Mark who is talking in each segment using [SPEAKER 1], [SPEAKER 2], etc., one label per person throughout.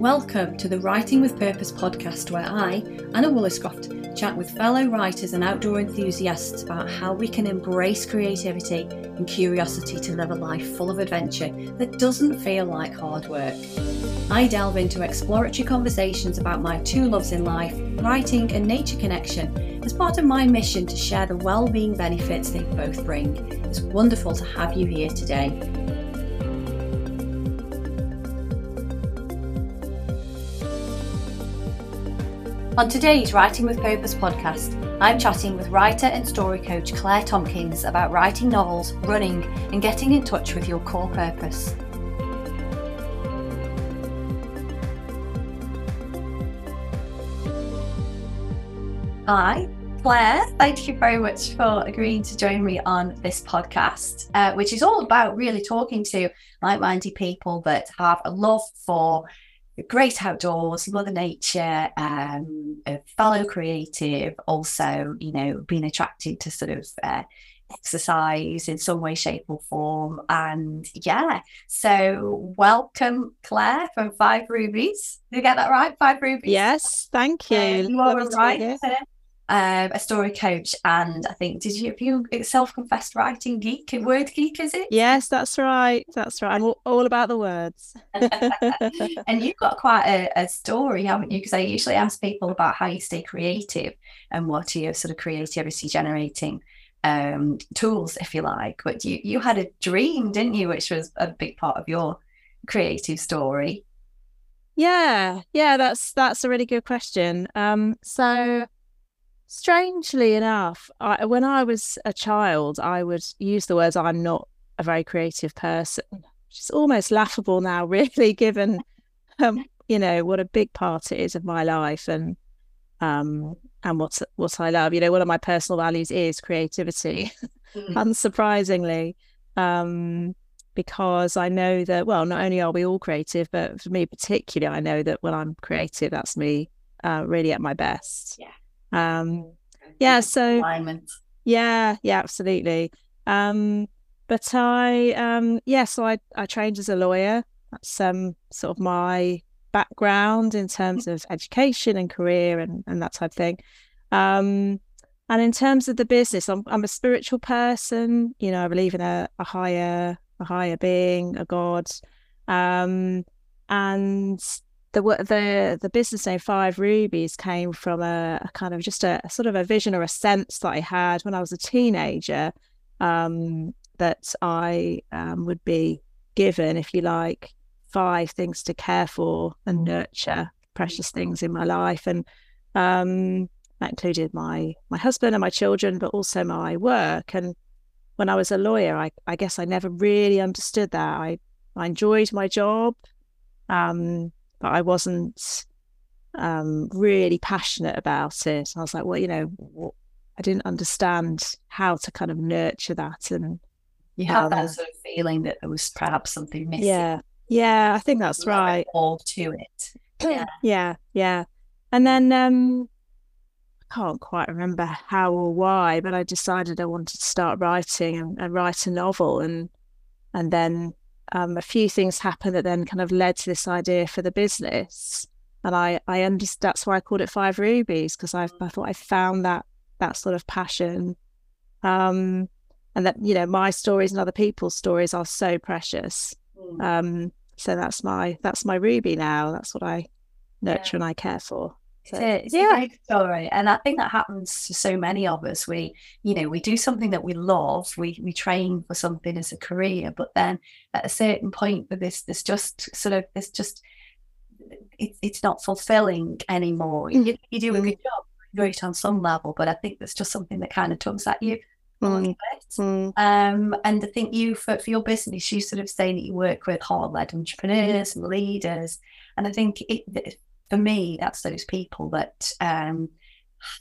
[SPEAKER 1] Welcome to the Writing with Purpose podcast, where I, Anna Woolliscroft, chat with fellow writers and outdoor enthusiasts about how we can embrace creativity and curiosity to live a life full of adventure that doesn't feel like hard work. I delve into exploratory conversations about my two loves in life, writing and nature connection, as part of my mission to share the well-being benefits they both bring. It's wonderful to have you here today. On today's Writing with Purpose podcast, I'm chatting with writer and story coach Claire Tomkins about writing novels, running, and getting in touch with your core purpose. Hi, Claire. Thank you very much for agreeing to join me on this podcast, uh, which is all about really talking to like minded people that have a love for great outdoors, Mother Nature, um, a fellow creative, also, you know, being attracted to sort of uh, exercise in some way, shape, or form. And yeah, so welcome, Claire, from Five Rubies. Did you get that right? Five Rubies?
[SPEAKER 2] Yes, thank you. Uh,
[SPEAKER 1] you are right um, a story coach, and I think did you have you self-confessed writing geek, word geek, is it?
[SPEAKER 2] Yes, that's right. That's right. I'm all, all about the words.
[SPEAKER 1] and you've got quite a, a story, haven't you? Because I usually ask people about how you stay creative and what are your sort of creativity generating um, tools, if you like. But you you had a dream, didn't you, which was a big part of your creative story.
[SPEAKER 2] Yeah, yeah, that's that's a really good question. Um, so Strangely enough, I, when I was a child, I would use the words "I'm not a very creative person," which is almost laughable now, really, given um, you know what a big part it is of my life and um, and what what I love. You know, one of my personal values is creativity, mm. unsurprisingly, um, because I know that well, not only are we all creative, but for me particularly, I know that when I'm creative, that's me uh, really at my best.
[SPEAKER 1] Yeah.
[SPEAKER 2] Um, yeah, so alignment. Yeah, yeah, absolutely. Um, but I, um, yeah, so I, I trained as a lawyer. That's um, sort of my background in terms of education and career and, and that type of thing. Um, and in terms of the business, I'm, I'm a spiritual person. You know, I believe in a, a higher, a higher being, a God. Um, and the the the business name Five Rubies came from a, a, kind of just a, a, sort of a vision or a sense that I had when I was a teenager um, that I um, would be given, if you like, five things to care for and nurture, precious things in my life, and um, that included my my husband and my children, but also my work. And when I was a lawyer, I, I guess I never really understood that. I I enjoyed my job. Um, but I wasn't um, really passionate about it. I was like, well, you know, I didn't understand how to kind of nurture that. And
[SPEAKER 1] you have um, that sort of feeling that there was perhaps something missing.
[SPEAKER 2] Yeah. Yeah, I think that's right.
[SPEAKER 1] All to it.
[SPEAKER 2] Yeah. yeah. Yeah. And then um, I can't quite remember how or why, but I decided I wanted to start writing and, and write a novel. And and then um, a few things happened that then kind of led to this idea for the business. And I, I understand that's why I called it Five Rubies because I, I thought I found that that sort of passion, um, and that you know my stories and other people's stories are so precious. Mm. Um, so that's my that's my ruby now. That's what I nurture yeah. and I care for.
[SPEAKER 1] So, it's yeah. a great story. And I think that happens to so many of us. We, you know, we do something that we love, we we train for something as a career, but then at a certain point with this, there's just sort of there's just it, it's not fulfilling anymore. You, you do a good mm. job, great on some level, but I think there's just something that kind of tugs at you. Mm. Mm. Um, and I think you for, for your business, you sort of saying that you work with hard led entrepreneurs and leaders. And I think it, for me, that's those people that um,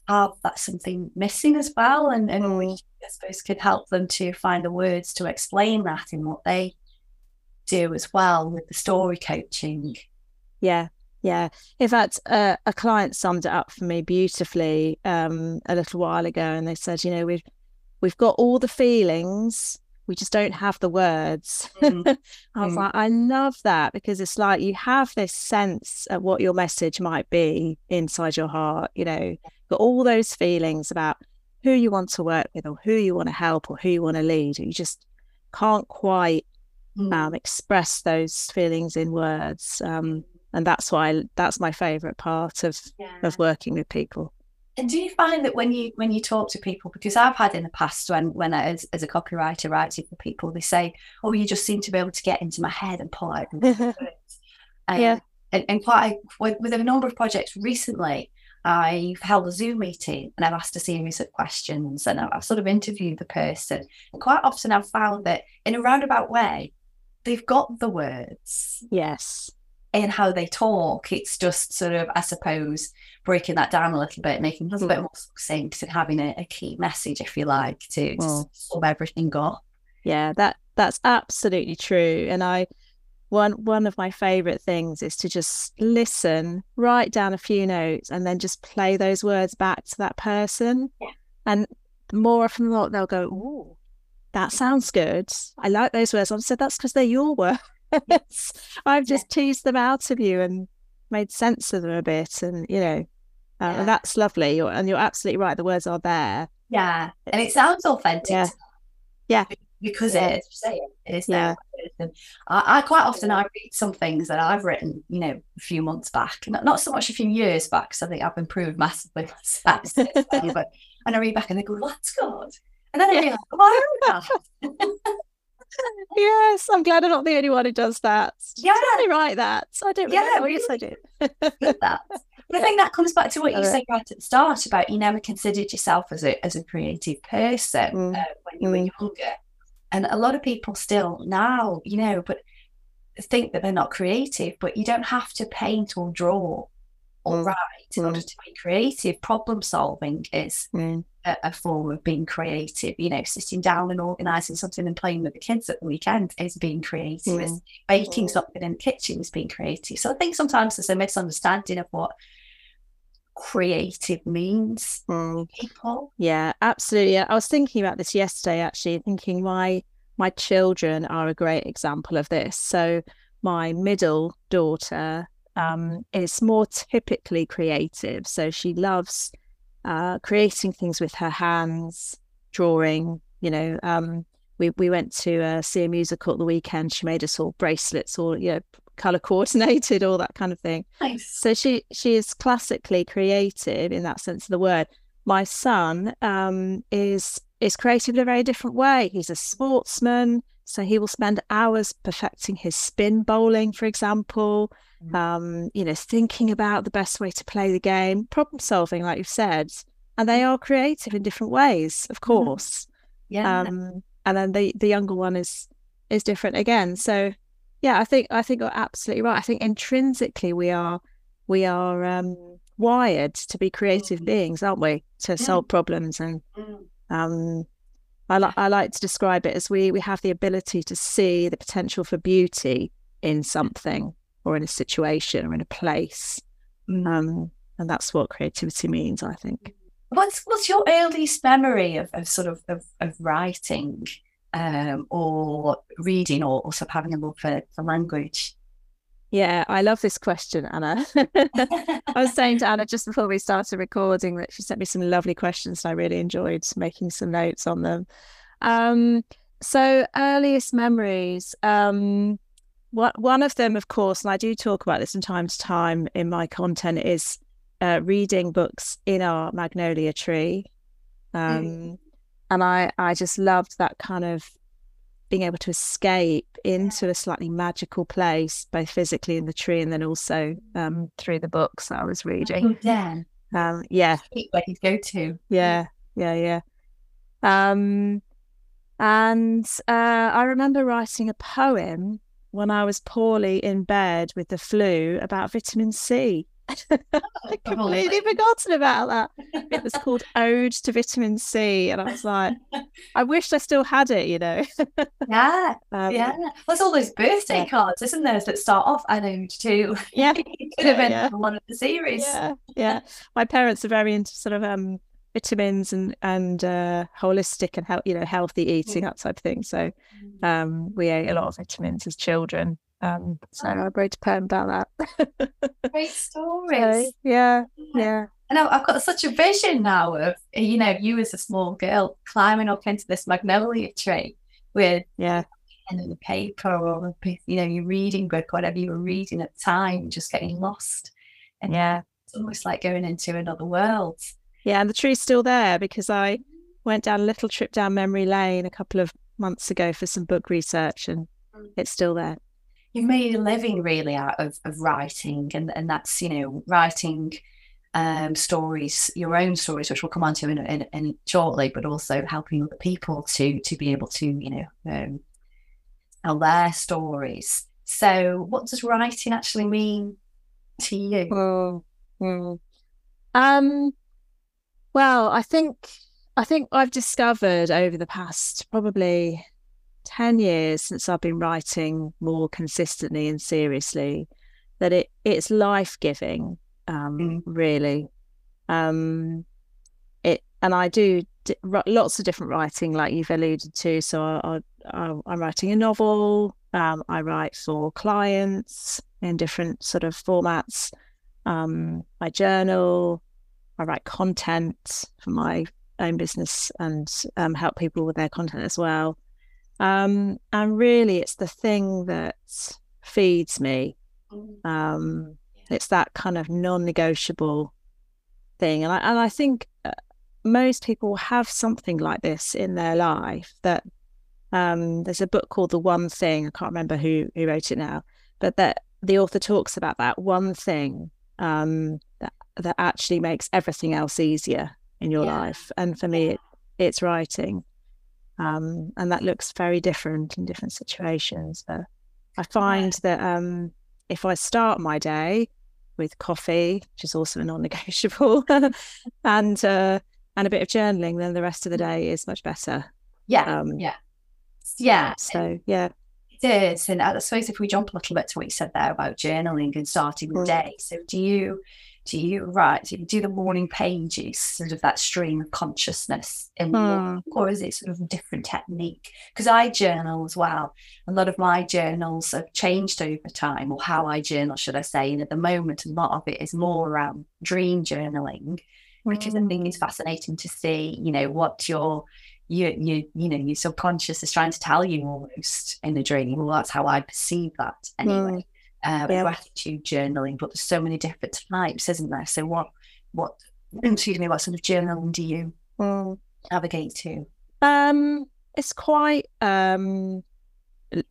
[SPEAKER 1] have that something missing as well, and and we I suppose could help them to find the words to explain that in what they do as well with the story coaching.
[SPEAKER 2] Yeah, yeah. In fact, uh, a client summed it up for me beautifully um, a little while ago, and they said, you know, we've we've got all the feelings, we just don't have the words. Mm. I was mm. like, I love that because it's like you have this sense of what your message might be inside your heart, you know, got all those feelings about who you want to work with or who you want to help or who you want to lead. You just can't quite mm. um, express those feelings in words. Um, and that's why that's my favorite part of yeah. of working with people.
[SPEAKER 1] And do you find that when you when you talk to people, because I've had in the past when when I, as, as a copywriter writing for people, they say, "Oh, you just seem to be able to get into my head and pull out." and, um,
[SPEAKER 2] yeah,
[SPEAKER 1] and, and quite with, with a number of projects recently, I've held a Zoom meeting and I've asked a series of questions and I've, I've sort of interviewed the person. And quite often I've found that in a roundabout way, they've got the words.
[SPEAKER 2] Yes
[SPEAKER 1] in how they talk. It's just sort of, I suppose, breaking that down a little bit, making a little bit more succinct and having a, a, key message, if you like, to well, sum everything up.
[SPEAKER 2] Yeah, that that's absolutely true. And I one one of my favorite things is to just listen, write down a few notes, and then just play those words back to that person. Yeah. And more often than not, they'll go, "Oh, that sounds good. I like those words." I said, "That's because they're your words." I've just teased them out of you and made sense of them a bit, and you know, uh, yeah. and that's lovely. You're, and you're absolutely right. The words are there.
[SPEAKER 1] Yeah, and it sounds authentic.
[SPEAKER 2] Yeah, yeah,
[SPEAKER 1] because yeah. it is. It is yeah. And I, I, quite often I read some things that I've written, you know, a few months back, not, not so much a few years back, because I think I've improved massively myself. but and I read back and I go, "What's good?" And then I realize, "Why
[SPEAKER 2] yes, I'm glad I'm not the only one who does that. Yeah, I really write that. I don't. Yeah, really yes, I do.
[SPEAKER 1] that. But I think that comes back to what you said right at the start about you never considered yourself as a as a creative person mm. uh, when you mm. were younger, and a lot of people still now, you know, but think that they're not creative. But you don't have to paint or draw or mm. in order to be creative. Problem solving is mm a, a, form of being creative. You know, sitting down and organizing something and playing with the kids at the weekend is being creative. Mm. Baking mm. something in the kitchen is being creative. So I think sometimes there's a misunderstanding of what creative means mm. people.
[SPEAKER 2] Yeah, absolutely. I was thinking about this yesterday actually, thinking why my children are a great example of this. So my middle daughter um, is more typically creative. So she loves uh, creating things with her hands, drawing. You know, um, we we went to uh, see a musical at the weekend. She made us all bracelets, all you know, color coordinated, all that kind of thing.
[SPEAKER 1] Nice.
[SPEAKER 2] So she she is classically creative in that sense of the word. My son um, is is creative in a very different way. He's a sportsman, so he will spend hours perfecting his spin bowling, for example. Mm. um, you know, thinking about the best way to play the game, problem solving, like you've said. And they are creative in different ways, of mm-hmm. course.
[SPEAKER 1] Yeah. Um,
[SPEAKER 2] and then the the younger one is is different again. So yeah, I think I think you're absolutely right. I think intrinsically we are we are um, wired to be creative beings, aren't we? To solve problems and mm. um, I like I like to describe it as we we have the ability to see the potential for beauty in something or in a situation or in a place. Um, and that's what creativity means, I think.
[SPEAKER 1] What's what's your earliest memory of, of sort of, of, of writing um, or reading or, or sort of having a love for, for language?
[SPEAKER 2] Yeah, I love this question, Anna. I was saying to Anna just before we started recording that she sent me some lovely questions and I really enjoyed making some notes on them. Um, so earliest memories. Um, what, one of them, of course, and I do talk about this from time to time in my content, is uh, reading books in our magnolia tree. Um, mm. And I, I just loved that kind of being able to escape into a slightly magical place, both physically in the tree and then also um, through the books that I was reading.
[SPEAKER 1] Yeah.
[SPEAKER 2] Um, yeah.
[SPEAKER 1] Where you go to.
[SPEAKER 2] Yeah. Yeah. Yeah. Um, and uh, I remember writing a poem when I was poorly in bed with the flu about vitamin C. I completely forgotten about that. It was called Ode to Vitamin C, and I was like, I wish I still had it, you know.
[SPEAKER 1] yeah, um, yeah. There's all those birthday yeah. cards, isn't there, that start off an ode to.
[SPEAKER 2] Yeah, it
[SPEAKER 1] could have been yeah. one of the series.
[SPEAKER 2] Yeah, yeah. My parents are very into sort of um vitamins and and uh, holistic and health, you know, healthy eating, that type of thing. So mm. um, we ate a lot of vitamins as children. Um, so I wrote a poem about
[SPEAKER 1] that. Great stories.
[SPEAKER 2] So, yeah, yeah.
[SPEAKER 1] And I've got such a vision now of you know you as a small girl climbing up into this magnolia tree with
[SPEAKER 2] yeah
[SPEAKER 1] pen and the paper or you know your reading book, whatever you were reading at the time, just getting lost. And
[SPEAKER 2] yeah,
[SPEAKER 1] it's almost like going into another world.
[SPEAKER 2] Yeah, and the tree's still there because I went down a little trip down memory lane a couple of months ago for some book research, and mm. it's still there.
[SPEAKER 1] You've made a living really out of, of writing, and and that's you know writing um, stories, your own stories, which we'll come on to in, in, in, shortly, but also helping other people to to be able to you know um, tell their stories. So, what does writing actually mean to you?
[SPEAKER 2] Well, um, well, I think I think I've discovered over the past probably ten years since I've been writing more consistently and seriously that it it's life giving, um, mm. really. Um, it and I do lots of different writing, like you've alluded to. So I, am writing a novel. Um, I write for clients in different sort of formats. Um, I journal. I write content for my own business and um, help people with their content as well. Um, and really, it's the thing that feeds me. Mm. Um, it's that kind of non-negotiable thing, and I and I think uh, most people have something like this in their life that um, there's a book called The One Thing. I can't remember who who wrote it now, but that the author talks about that one thing um, that that actually makes everything else easier in your yeah. life. And for me, it, it's writing, um, and that looks very different in different situations. But I find that um, if I start my day with coffee, which is also a non-negotiable, and uh, and a bit of journaling, then the rest of the mm. day is much better.
[SPEAKER 1] Yeah. Um, yeah. Yeah.
[SPEAKER 2] So, yeah.
[SPEAKER 1] It is. And I suppose if we jump a little bit to what you said there about journaling and starting the mm. day. So, do you, do you write, do you do the morning pages, sort of that stream of consciousness in the morning, mm. or is it sort of a different technique? Because I journal as well. A lot of my journals have changed over time, or how I journal, should I say. And at the moment, a lot of it is more around dream journaling because I think is fascinating to see, you know, what your you you you know your subconscious is trying to tell you almost in a dream. Well, that's how I perceive that anyway. Mm. Uh, yeah. Gratitude journaling, but there's so many different types, isn't there? So what what excuse me, what sort of journaling do you mm. navigate to?
[SPEAKER 2] Um, it's quite um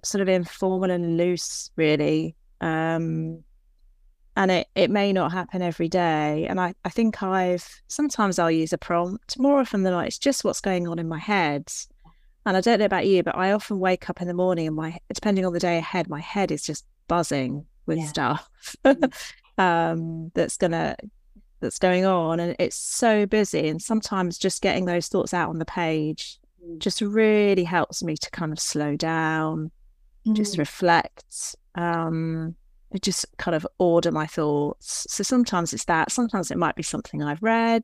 [SPEAKER 2] sort of informal and loose, really. Um, and it, it may not happen every day. And I, I think I've sometimes I'll use a prompt more often than not. It's just what's going on in my head. And I don't know about you, but I often wake up in the morning and my depending on the day ahead, my head is just buzzing with yeah. stuff um, that's gonna that's going on, and it's so busy. And sometimes just getting those thoughts out on the page mm. just really helps me to kind of slow down, mm. just reflect. Um, just kind of order my thoughts. So sometimes it's that. Sometimes it might be something I've read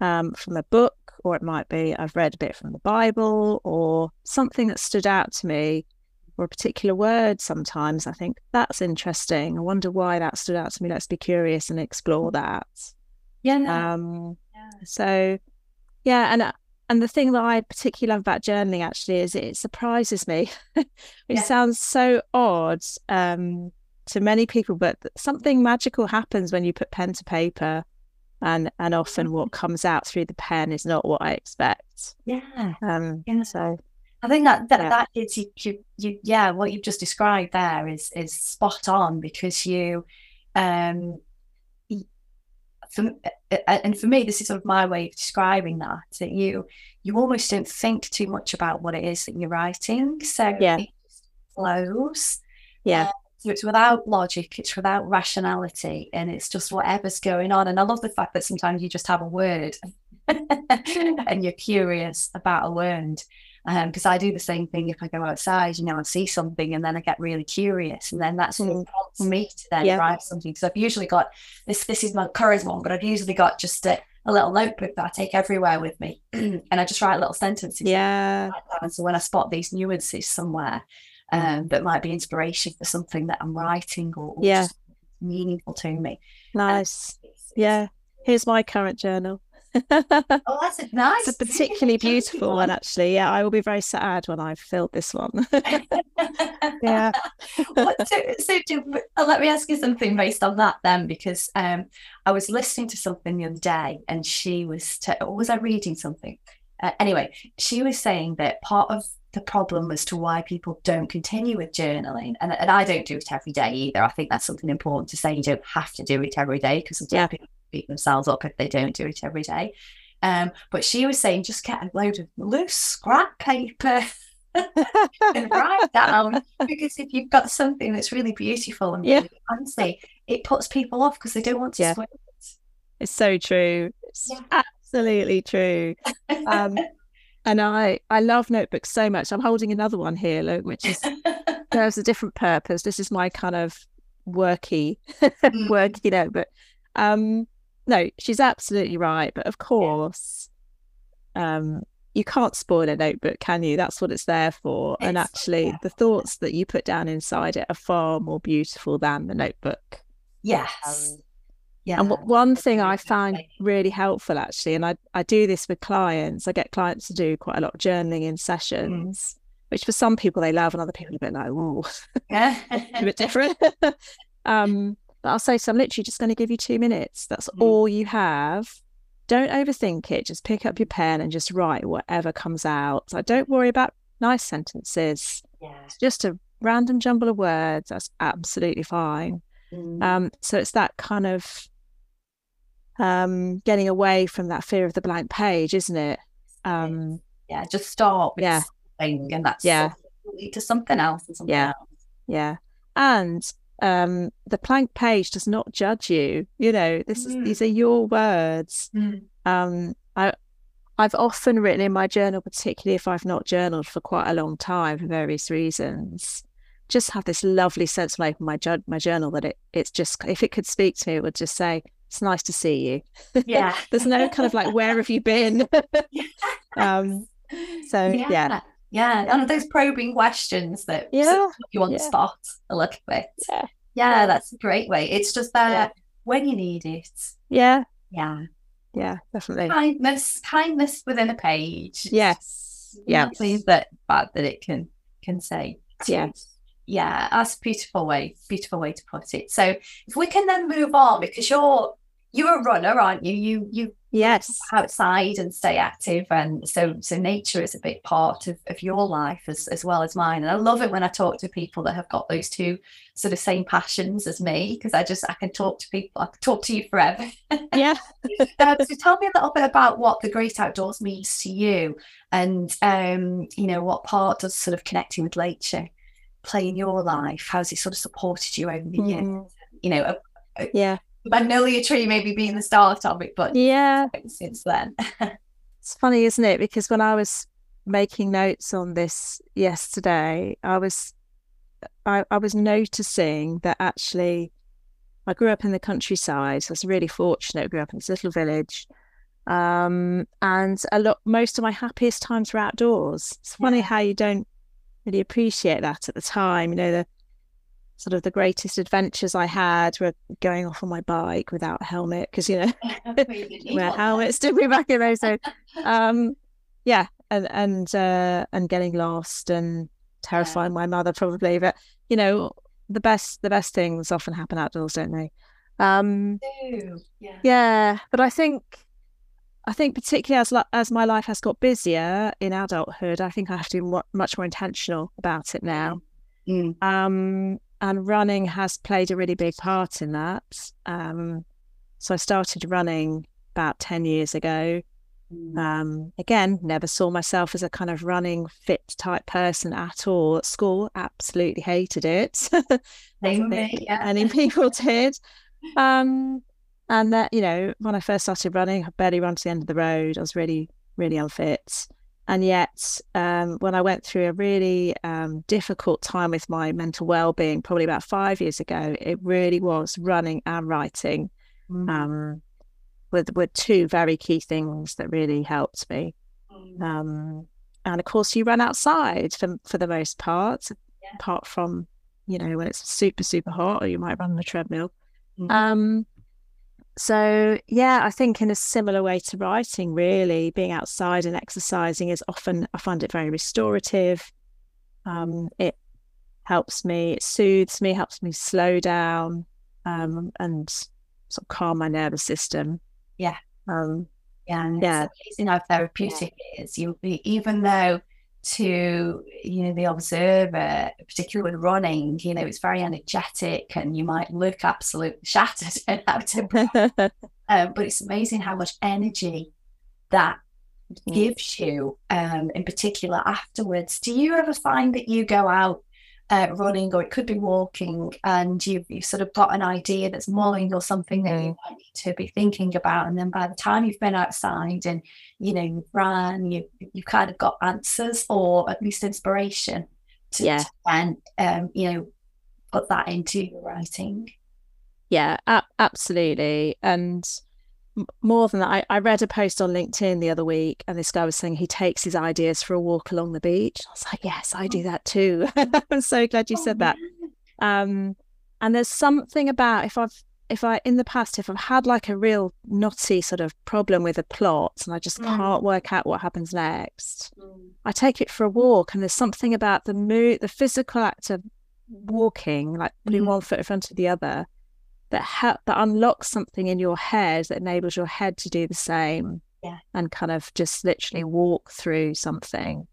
[SPEAKER 2] um, from a book, or it might be I've read a bit from the Bible, or something that stood out to me, or a particular word. Sometimes I think that's interesting. I wonder why that stood out to me. Let's be curious and explore that.
[SPEAKER 1] Yeah. No. Um,
[SPEAKER 2] yeah. So, yeah, and uh, and the thing that I particularly love about journaling actually is it surprises me. it yeah. sounds so odd. Um, to many people, but something magical happens when you put pen to paper, and and often what mm-hmm. comes out through the pen is not what I expect.
[SPEAKER 1] Yeah.
[SPEAKER 2] Um. Yeah. So.
[SPEAKER 1] I think that that, yeah. that is you, you, you yeah what you've just described there is is spot on because you um for, and for me this is sort of my way of describing that that you you almost don't think too much about what it is that you're writing so
[SPEAKER 2] yeah
[SPEAKER 1] it flows
[SPEAKER 2] yeah
[SPEAKER 1] so it's without logic, it's without rationality, and it's just whatever's going on. And I love the fact that sometimes you just have a word and you're curious about a word. Because um, I do the same thing if I go outside, you know, I see something and then I get really curious, and then that's what mm. prompts me to then yeah. write something. So I've usually got this. This is my current one, but I've usually got just a, a little notebook that I take everywhere with me, and I just write little sentences.
[SPEAKER 2] Yeah.
[SPEAKER 1] And so when I spot these nuances somewhere, um, that might be inspiration for something that I'm writing or, or
[SPEAKER 2] yeah.
[SPEAKER 1] meaningful to me.
[SPEAKER 2] Nice. It's, yeah. Here's my current journal.
[SPEAKER 1] oh, that's a nice.
[SPEAKER 2] It's a particularly beautiful one. actually. Yeah, I will be very sad when I've filled this one. yeah.
[SPEAKER 1] what, so, so do, uh, let me ask you something based on that then, because um, I was listening to something the other day, and she was, t- was I reading something? Uh, anyway, she was saying that part of the problem as to why people don't continue with journaling, and, and I don't do it every day either. I think that's something important to say. You don't have to do it every day because yeah. people beat themselves up if they don't do it every day. Um, but she was saying just get a load of loose scrap paper and write down because if you've got something that's really beautiful and yeah. really fancy, it puts people off because they don't want to yeah. it.
[SPEAKER 2] It's so true. It's yeah. absolutely true. Um, and I I love notebooks so much. I'm holding another one here, look, which is there's a different purpose. This is my kind of worky mm. worky notebook. Um, no, she's absolutely right. But of course, um, you can't spoil a notebook, can you? That's what it's there for. It's, and actually, yeah. the thoughts that you put down inside it are far more beautiful than the notebook.
[SPEAKER 1] Yes. Um,
[SPEAKER 2] yeah. And what, one thing I find really helpful actually, and I, I do this with clients, I get clients to do quite a lot of journaling in sessions, mm. which for some people they love and other people are a bit like, oh, yeah. a bit different. um, but I'll say, so I'm literally just going to give you two minutes. That's mm. all you have. Don't overthink it. Just pick up your pen and just write whatever comes out. So don't worry about nice sentences. Yeah. It's just a random jumble of words. That's absolutely fine. Mm. Um, so it's that kind of um, getting away from that fear of the blank page, isn't it? Um,
[SPEAKER 1] yeah, just start with yeah. something and that's yeah. lead to something else and something
[SPEAKER 2] yeah.
[SPEAKER 1] else.
[SPEAKER 2] Yeah. And um, the blank page does not judge you. You know, this is, these mm. are your words. Mm. Um, I, I've often written in my journal, particularly if I've not journaled for quite a long time for various reasons. Just have this lovely sense when I open my, ju- my journal that it it's just if it could speak to me, it would just say, "It's nice to see you."
[SPEAKER 1] Yeah,
[SPEAKER 2] there's no kind of like, "Where have you been?" um, so yeah. yeah.
[SPEAKER 1] Yeah, and those probing questions that yeah. you want yeah. to spot a little bit. Yeah. yeah, that's a great way. It's just that when you need it.
[SPEAKER 2] Yeah.
[SPEAKER 1] Yeah.
[SPEAKER 2] Yeah, definitely.
[SPEAKER 1] Kindness, kindness within a page.
[SPEAKER 2] Yes. Yeah.
[SPEAKER 1] That bad that it can can say.
[SPEAKER 2] Yes.
[SPEAKER 1] Yeah, that's a beautiful way, beautiful way to put it. So if we can then move on, because you're you're a runner, aren't you? You you
[SPEAKER 2] yes
[SPEAKER 1] outside and stay active, and so so nature is a big part of, of your life as as well as mine. And I love it when I talk to people that have got those two sort of same passions as me, because I just I can talk to people, I can talk to you forever.
[SPEAKER 2] Yeah.
[SPEAKER 1] um, so tell me a little bit about what the great outdoors means to you, and um, you know what part does sort of connecting with nature play in your life? How's it sort of supported you over the mm. years? You know, a,
[SPEAKER 2] a, yeah
[SPEAKER 1] magnolia tree maybe being the start of it, but
[SPEAKER 2] yeah,
[SPEAKER 1] since then.
[SPEAKER 2] it's funny, isn't it? Because when I was making notes on this yesterday, I was I, I was noticing that actually I grew up in the countryside. So I was really fortunate. I grew up in this little village. Um, and a lot most of my happiest times were outdoors. It's funny yeah. how you don't really appreciate that at the time. You know, the sort of the greatest adventures I had were going off on my bike without a helmet because you know wear helmets to be back in those days. Um, yeah, and and uh, and getting lost and terrifying yeah. my mother probably, but you know the best the best things often happen outdoors, don't they? Um,
[SPEAKER 1] yeah.
[SPEAKER 2] yeah, but I think I think particularly as as my life has got busier in adulthood, I think I have to be much more intentional about it now.
[SPEAKER 1] Mm.
[SPEAKER 2] Um, and running has played a really big part in that. Um, so I started running about 10 years ago. Mm. Um, again, never saw myself as a kind of running fit type person at all at school. Absolutely hated it.
[SPEAKER 1] me, yeah.
[SPEAKER 2] Many people did. Um, and that, you know, when I first started running, I barely run to the end of the road. I was really, really unfit. And yet, um, when I went through a really um, difficult time with my mental well-being, probably about five years ago, it really was running and writing, mm. um, were, were two very key things that really helped me.
[SPEAKER 1] Mm.
[SPEAKER 2] Um, and of course, you run outside for, for the most part,
[SPEAKER 1] Yeah.
[SPEAKER 2] apart from, you know, when it's super, super hot, or you might run on the treadmill.
[SPEAKER 1] Mhm.
[SPEAKER 2] Um, so yeah, I think in a similar way to writing, really being outside and exercising is often I find it very restorative. Um, it helps me, it soothes me, helps me slow down, um, and sort of calm my nervous system.
[SPEAKER 1] Yeah.
[SPEAKER 2] Um,
[SPEAKER 1] Yeah, and
[SPEAKER 2] Yeah.
[SPEAKER 1] it's amazing how therapeutic it is. You even though to you know the observer, particularly with running, you know, it's very energetic and you might look absolutely shattered and out of breath. Um, but it's amazing how much energy that gives you, um, in particular afterwards. Do you ever find that you go out uh, running, or it could be walking, and you've, you've sort of got an idea that's mulling or something that you
[SPEAKER 2] Mm.
[SPEAKER 1] might need to be thinking about, and then by the time you've been outside and you know you've ran, you you've kind of got answers or at least inspiration to,
[SPEAKER 2] Yeah.
[SPEAKER 1] then um, you know put that into your writing.
[SPEAKER 2] Yeah, a- absolutely. And more than that, I, I read a post on LinkedIn the other week, and this guy was saying he takes his ideas for a walk along the beach. I was like, yes, I do that too. I'm so glad you said that. Um, and there's something about if I've if I in the past if I've had like a real knotty sort of problem with a plot and I just
[SPEAKER 1] Mm.
[SPEAKER 2] can't work out what happens next,
[SPEAKER 1] Mm.
[SPEAKER 2] I take it for a walk, and there's something about the mood, the physical act of walking, like putting
[SPEAKER 1] Mhm.
[SPEAKER 2] one foot in front of the other, that help that unlocks something in your head that enables your head to do the same.
[SPEAKER 1] Yeah.
[SPEAKER 2] And kind of just literally walk through something.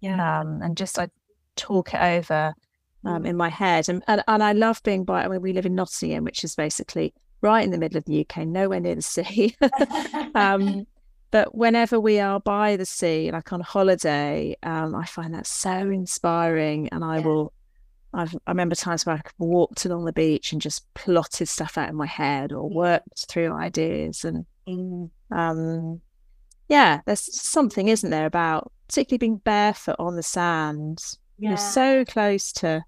[SPEAKER 1] Yeah.
[SPEAKER 2] Um, and just I talk it over um,
[SPEAKER 1] Mm.
[SPEAKER 2] in my head. And, and and I love being by I mean we live in Nottingham, which is basically right in the middle of the UK, nowhere near the sea. um, but whenever we are by the sea, like on holiday, um, I find that so inspiring. And I
[SPEAKER 1] Yeah.
[SPEAKER 2] will, I've, I remember times where I've walked along the beach and just plotted stuff out in my head or worked through ideas. And
[SPEAKER 1] Mm.
[SPEAKER 2] um, yeah, there's something, isn't there, about particularly being barefoot on the sand.
[SPEAKER 1] Yeah.
[SPEAKER 2] You're so close to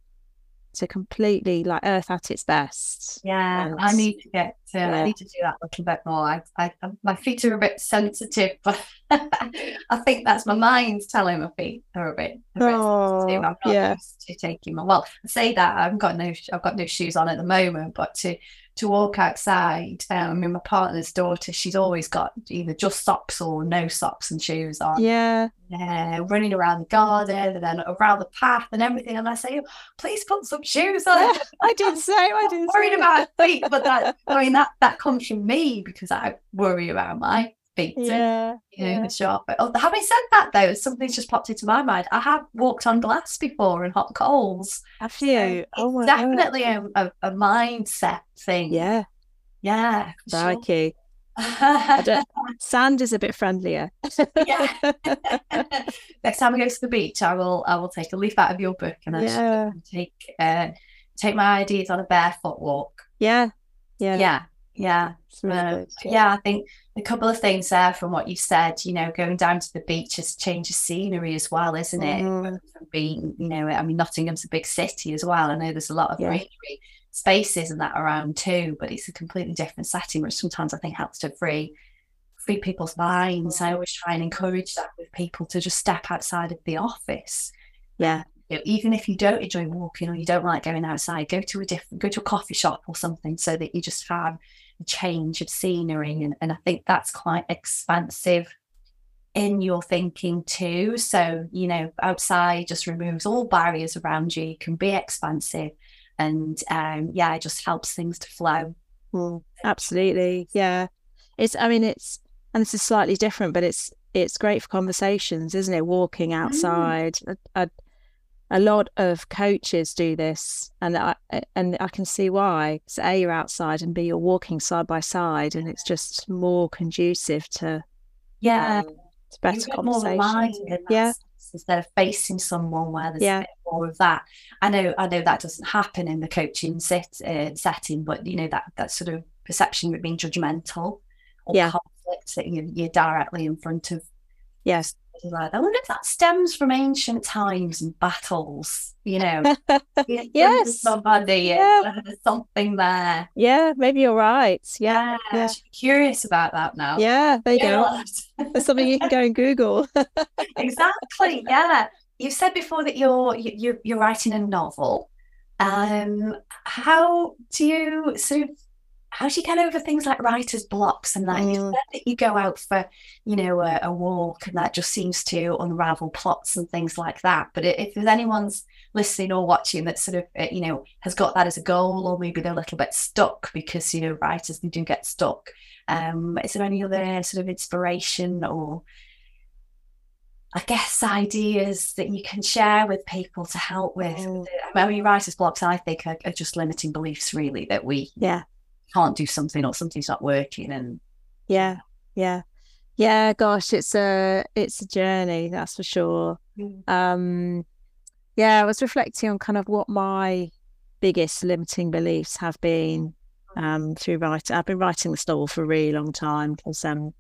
[SPEAKER 2] to completely like earth at its best.
[SPEAKER 1] Yeah, I need to get to, I need to do that a little bit more. I, I, my feet are a bit sensitive, but I think that's my mind telling my feet are a bit, a bit
[SPEAKER 2] Oh,
[SPEAKER 1] sensitive. I'm not
[SPEAKER 2] yeah.
[SPEAKER 1] used to taking my, well, I say that I've got no, I've got no shoes on at the moment, but to, to walk outside, um, I mean, my partner's daughter, she's always got either just socks or no socks and shoes on.
[SPEAKER 2] Yeah.
[SPEAKER 1] Yeah, running around the garden and then around the path and everything. And I say, please put some shoes on.
[SPEAKER 2] Yeah, I did say, I did
[SPEAKER 1] worried about feet, but that I mean that that comes from me because I worry about my feet.
[SPEAKER 2] Yeah.
[SPEAKER 1] you know,
[SPEAKER 2] yeah.
[SPEAKER 1] the. But oh, having said that, though, something's just popped into my mind. I have walked on glass before and hot coals.
[SPEAKER 2] Have
[SPEAKER 1] So?
[SPEAKER 2] Oh
[SPEAKER 1] definitely a, a, a mindset thing.
[SPEAKER 2] Yeah.
[SPEAKER 1] yeah. for sure.
[SPEAKER 2] I sand is a bit friendlier.
[SPEAKER 1] Yeah. Next time I go to the beach, I will I will take a leaf out of your book and actually
[SPEAKER 2] Yeah.
[SPEAKER 1] take uh, take my ideas on a barefoot walk.
[SPEAKER 2] Yeah. Yeah.
[SPEAKER 1] Yeah, yeah.
[SPEAKER 2] Really good.
[SPEAKER 1] yeah, I think a couple of things there from what you said, you know, going down to the beach is change of scenery as well, isn't it?
[SPEAKER 2] Mhm.
[SPEAKER 1] Being, you know, I mean, Nottingham's a big city as well. I know there's a lot of
[SPEAKER 2] Yeah.
[SPEAKER 1] greenery spaces and that around too, but it's a completely different setting, which sometimes I think helps to free free people's minds. I always try and encourage that with people to just step outside of the office.
[SPEAKER 2] Yeah.
[SPEAKER 1] You know, even if you don't enjoy walking or you don't like going outside, go to a different, go to a coffee shop or something so that you just have change of scenery. And, and I think that's quite expansive in your thinking too. So, you know, outside just removes all barriers around you, can be expansive. And um, yeah, it just helps things to flow.
[SPEAKER 2] Mm, absolutely. Yeah. It's, I mean, it's, and this is slightly different, but it's, it's great for conversations, isn't it? Walking outside. A, a, a lot of coaches do this, and I and I can see why. So a you're outside, and b you're walking side by side, and it's just more conducive to
[SPEAKER 1] Yeah.
[SPEAKER 2] um, to better conversation. Yeah.
[SPEAKER 1] instead of facing someone where there's
[SPEAKER 2] Yeah.
[SPEAKER 1] a bit more of that. I know, I know that doesn't happen in the coaching set, uh, setting, but you know that that sort of perception of being judgmental or
[SPEAKER 2] Yeah.
[SPEAKER 1] conflict that you, you're directly in front of
[SPEAKER 2] Yes.
[SPEAKER 1] Like, I wonder if that stems from ancient times and battles, you know.
[SPEAKER 2] yes.
[SPEAKER 1] Somebody, yeah. something there.
[SPEAKER 2] Yeah, maybe you're right. Yeah.
[SPEAKER 1] yeah. yeah. Curious about that now.
[SPEAKER 2] Yeah, there you yeah. go. There's something you can go and Google.
[SPEAKER 1] exactly. Yeah. You said before that you're you're you're writing a novel. Um, how do you sort of how do you get over things like writer's blocks and that? Mm. You said that you go out for, you know, a, a, walk and that just seems to unravel plots and things like that. But if there's anyone's listening or watching that sort of, uh, you know, has got that as a goal or maybe they're a little bit stuck because, you know, writers, they do get stuck. Um, is there any other sort of inspiration or I guess ideas that you can share with people to help with. Mm. I mean, writers' blocks, I think, are, are, just limiting beliefs, really, that we
[SPEAKER 2] yeah
[SPEAKER 1] can't do something or something's not working and
[SPEAKER 2] yeah yeah. Yeah gosh it's a it's a journey that's for sure. Mm. um yeah i was reflecting on kind of what my biggest limiting beliefs have been um through writing i've been writing the novel for a really long time because um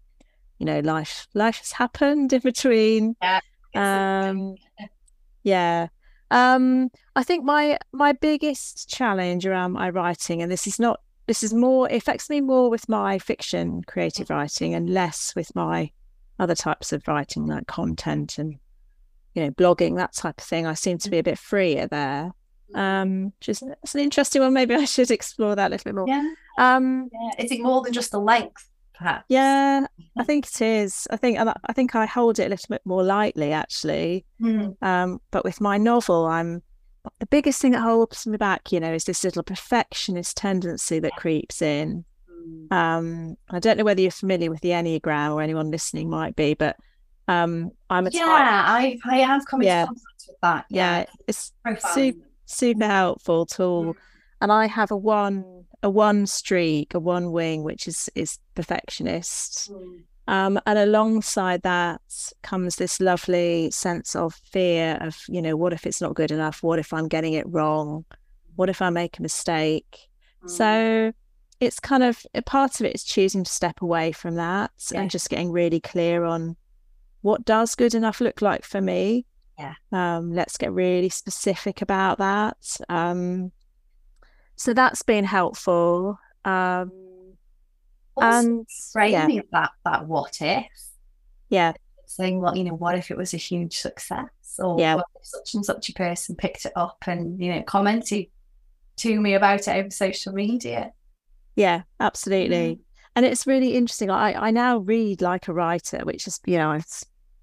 [SPEAKER 2] you know life life has happened in between.
[SPEAKER 1] Yeah
[SPEAKER 2] um yeah. Um i think my my biggest challenge around my writing and this is not this is more it affects me more with my fiction creative writing and less with my other types of writing like content and you know blogging that type of thing. I seem to be a bit freer there. Um just it's an interesting one. Maybe i should explore that a little bit more.
[SPEAKER 1] Yeah. Um yeah. is it more than just the length perhaps?
[SPEAKER 2] Yeah i think it is. I think i think i hold it a little bit more lightly actually.
[SPEAKER 1] Mm.
[SPEAKER 2] um but with my novel i'm the biggest thing that holds me back, you know, is this little perfectionist tendency that creeps in. Mm. Um, I don't know whether you're familiar with the Enneagram or anyone listening might be, but um, I'm a
[SPEAKER 1] yeah, type. I I have come into yeah. contact with that.
[SPEAKER 2] Yeah, yeah it's super, super helpful tool, mm. and I have a one a one streak, a one wing, which is is perfectionist. Mm. Um, and alongside that comes this lovely sense of fear of, you know, what if it's not good enough? What if I'm getting it wrong? What if I make a mistake? Mm. So it's kind of a part of it is choosing to step away from that yeah. and just getting really clear on what does good enough look like for me.
[SPEAKER 1] Yeah.
[SPEAKER 2] Um, let's get really specific about that. Um, so that's been helpful. Um, and
[SPEAKER 1] framing yeah. that that what if
[SPEAKER 2] yeah
[SPEAKER 1] saying well you know what if it was a huge success or yeah. such and such a person picked it up and you know commented to me about it over social media
[SPEAKER 2] yeah absolutely mm. and it's really interesting i i now read like a writer which is you know i,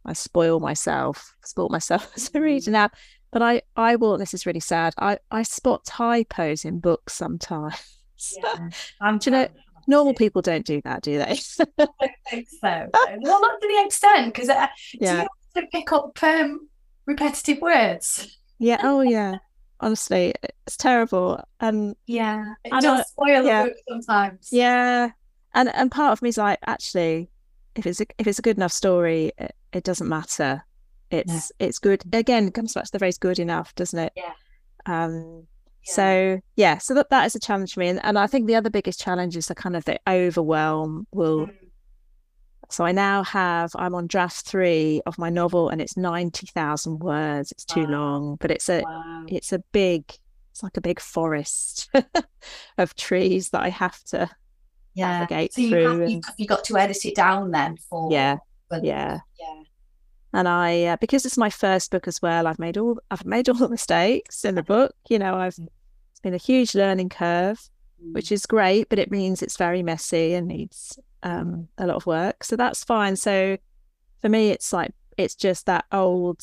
[SPEAKER 2] I spoil myself spoil myself as a reader mm. now but i i will this is really sad i i spot typos in books sometimes
[SPEAKER 1] yeah, I'm
[SPEAKER 2] do you know normal people don't do that, do they?
[SPEAKER 1] I don't think so. well, not to the extent, because uh, yeah. do you pick up um, repetitive words?
[SPEAKER 2] Yeah. Oh, yeah. Honestly, it's terrible. And
[SPEAKER 1] yeah, it does spoil yeah. the book sometimes.
[SPEAKER 2] Yeah, and and part of me is like, actually, if it's a, if it's a good enough story, it, it doesn't matter. It's it's good. Again, it comes back to the phrase "good enough," doesn't it?
[SPEAKER 1] Yeah.
[SPEAKER 2] Um, so yeah, so that, that is a challenge for me. And, and I think the other biggest challenge is the kind of the overwhelm will. Mm. So I now have I'm on draft three of my novel and it's ninety thousand words. It's too wow. long, but it's a wow. it's a big it's like a big forest of trees that I have to yeah. navigate so you through. Have,
[SPEAKER 1] and... you, you got to edit it down then for
[SPEAKER 2] yeah yeah
[SPEAKER 1] yeah
[SPEAKER 2] and I uh, because it's my first book as well. I've made all I've made all the mistakes in the book. You know, I've it's been a huge learning curve, which mm. is great, but it means it's very messy and needs um, a lot of work. So that's fine. So for me, it's like it's just that old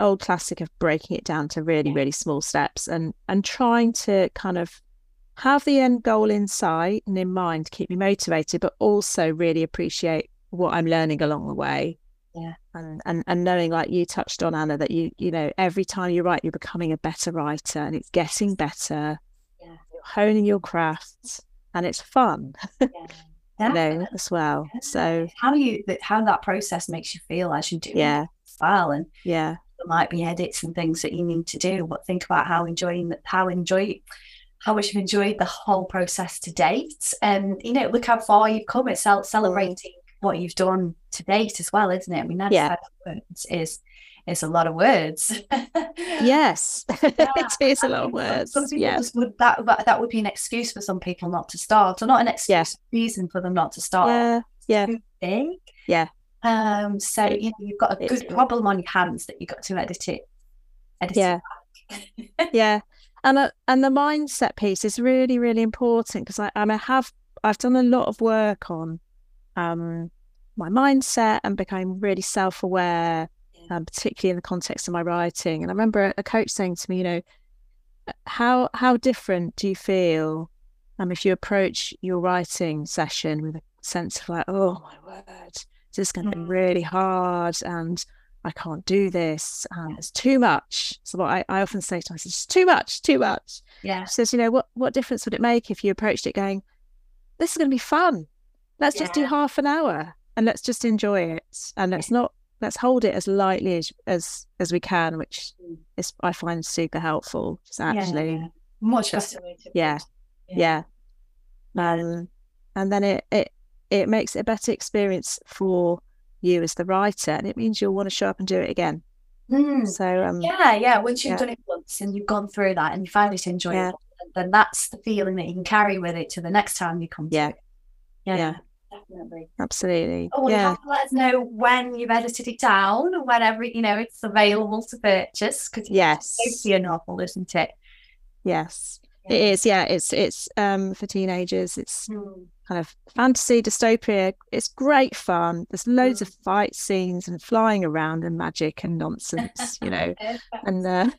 [SPEAKER 2] old classic of breaking it down to really really small steps and and trying to kind of have the end goal in sight and in mind to keep me motivated but also really appreciate what i'm learning along the way
[SPEAKER 1] yeah
[SPEAKER 2] and, and and knowing like you touched on anna that you you know every time you write you're becoming a better writer and it's getting better.
[SPEAKER 1] Yeah.
[SPEAKER 2] you're honing your craft and it's fun. Yeah. yeah. you know as well. So
[SPEAKER 1] how you how that process makes you feel as you do
[SPEAKER 2] yeah.
[SPEAKER 1] well and
[SPEAKER 2] yeah.
[SPEAKER 1] there might be edits and things that you need to do. But think about how enjoying how enjoy how much you've enjoyed the whole process to date. And you know look how far you've come it's mm. celebrating what you've done to date as well, isn't it? I mean, that's yeah. words is is a lot of words.
[SPEAKER 2] yes, it is a lot of words. Some people
[SPEAKER 1] yes. would that that would be an excuse for some people not to start, or not an excuse, yes. reason for them not to start.
[SPEAKER 2] Yeah, yeah,
[SPEAKER 1] big.
[SPEAKER 2] Yeah.
[SPEAKER 1] Um. So you know you've got a good problem on your hands that you've got to edit it.
[SPEAKER 2] Edit yeah. It yeah. And uh, and the mindset piece is really really important because I, I have I've done a lot of work on um my mindset and became really self aware um, particularly in the context of my writing. And I remember a coach saying to me, you know, how how different do you feel um, if you approach your writing session with a sense of like, oh my word, this is going to be mm. really hard and I can't do this and it's too much. So what I, I often say to myself, it's too much, too much.
[SPEAKER 1] Yeah.
[SPEAKER 2] She says, you know, what what difference would it make if you approached it going, this is going to be fun. Let's yeah. just do half an hour and let's just enjoy it. And let's not let's hold it as lightly as as, as we can, which mm. is I find super helpful. Just actually yeah,
[SPEAKER 1] much better.
[SPEAKER 2] Yeah, yeah. yeah. Um, and then it it it makes it a better experience for you as the writer, and it means you'll want to show up and do it again.
[SPEAKER 1] Mm.
[SPEAKER 2] So um,
[SPEAKER 1] yeah, yeah. Once you've yeah. done it once and you've gone through that and you find it enjoyable, yeah. then that's the feeling that you can carry with it to the next time you come.
[SPEAKER 2] Yeah. Yeah. yeah definitely. Absolutely.
[SPEAKER 1] Oh,
[SPEAKER 2] yeah.
[SPEAKER 1] let us know when you've edited it down, whenever you know it's available to purchase. Because
[SPEAKER 2] yes,
[SPEAKER 1] it's your novel, isn't it?
[SPEAKER 2] Yes, yeah. it is. Yeah, it's it's um for teenagers. It's mm. kind of fantasy dystopia. It's great fun. There's loads mm. of fight scenes and flying around and magic and nonsense, you know, and. uh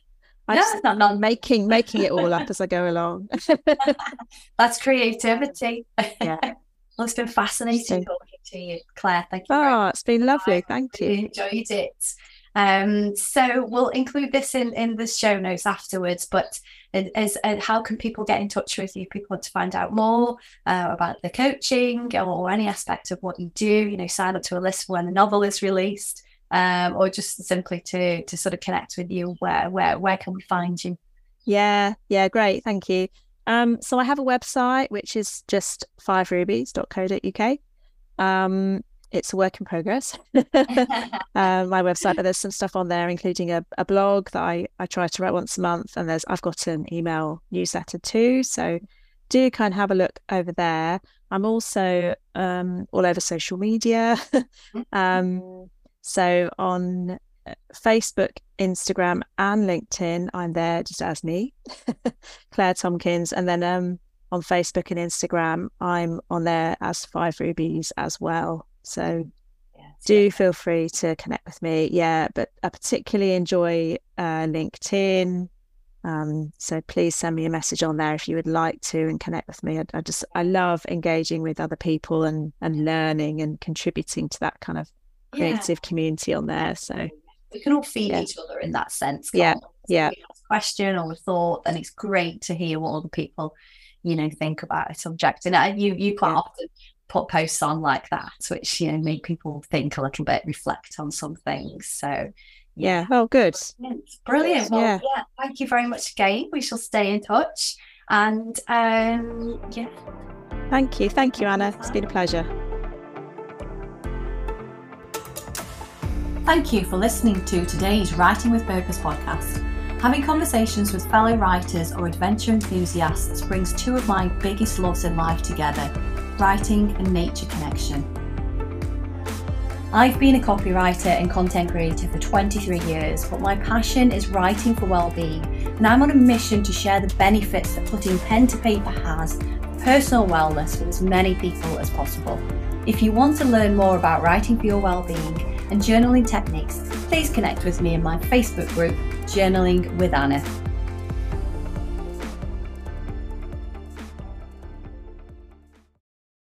[SPEAKER 2] I just not, not making making it all up as I go along.
[SPEAKER 1] That's creativity. Yeah. Well, it's been fascinating talking to you, Claire. Thank you.
[SPEAKER 2] Oh, it's been lovely. Thank you.
[SPEAKER 1] Enjoyed it. Um, so we'll include this in in the show notes afterwards. But as, as how can people get in touch with you? People want to find out more uh, about the coaching or, or, any aspect of what you do. You know, sign up to a list when the novel is released, um, or just simply to to sort of connect with you. Where where where can we find you?
[SPEAKER 2] Yeah, yeah, great. Thank you. Um, so I have a website which is just fiverubies.co.uk. Um, it's a work in progress. uh, my website, but there's some stuff on there, including a, a blog that I, I try to write once a month, and there's I've got an email newsletter too. So do kind of have a look over there. I'm also um, all over social media. um, so on Facebook, Instagram, and LinkedIn. I'm there just as me, Claire Tomkins. And then um, on Facebook and Instagram, I'm on there as Five Rubies as well. So yes, do yeah. feel free to connect with me. Yeah, but I particularly enjoy uh, LinkedIn. Um, so please send me a message on there if you would like to and connect with me. I, I just I love engaging with other people and and learning and contributing to that kind of creative yeah. community on there. So
[SPEAKER 1] we can all feed yeah. each other in that sense.
[SPEAKER 2] Yeah, yeah.
[SPEAKER 1] question or a thought, and it's great to hear what other people, you know, think about a subject. And you, you quite yeah. often put posts on like that, which you know make people think a little bit, reflect on some things. So.
[SPEAKER 2] Yeah. Oh, good.
[SPEAKER 1] Brilliant. Well, yeah. yeah. Thank you very much again. We shall stay in touch. And um, yeah.
[SPEAKER 2] Thank you. Thank you, Anna. It's been a pleasure.
[SPEAKER 1] Thank you for listening to today's Writing with Purpose podcast. Having conversations with fellow writers or adventure enthusiasts brings two of my biggest loves in life together writing and nature connection. I've been a copywriter and content creator for 23 years, but my passion is writing for well-being, and I'm on a mission to share the benefits that putting pen to paper has for personal wellness with as many people as possible. If you want to learn more about writing for your well-being and journaling techniques, please connect with me in my Facebook group, Journaling with Anna.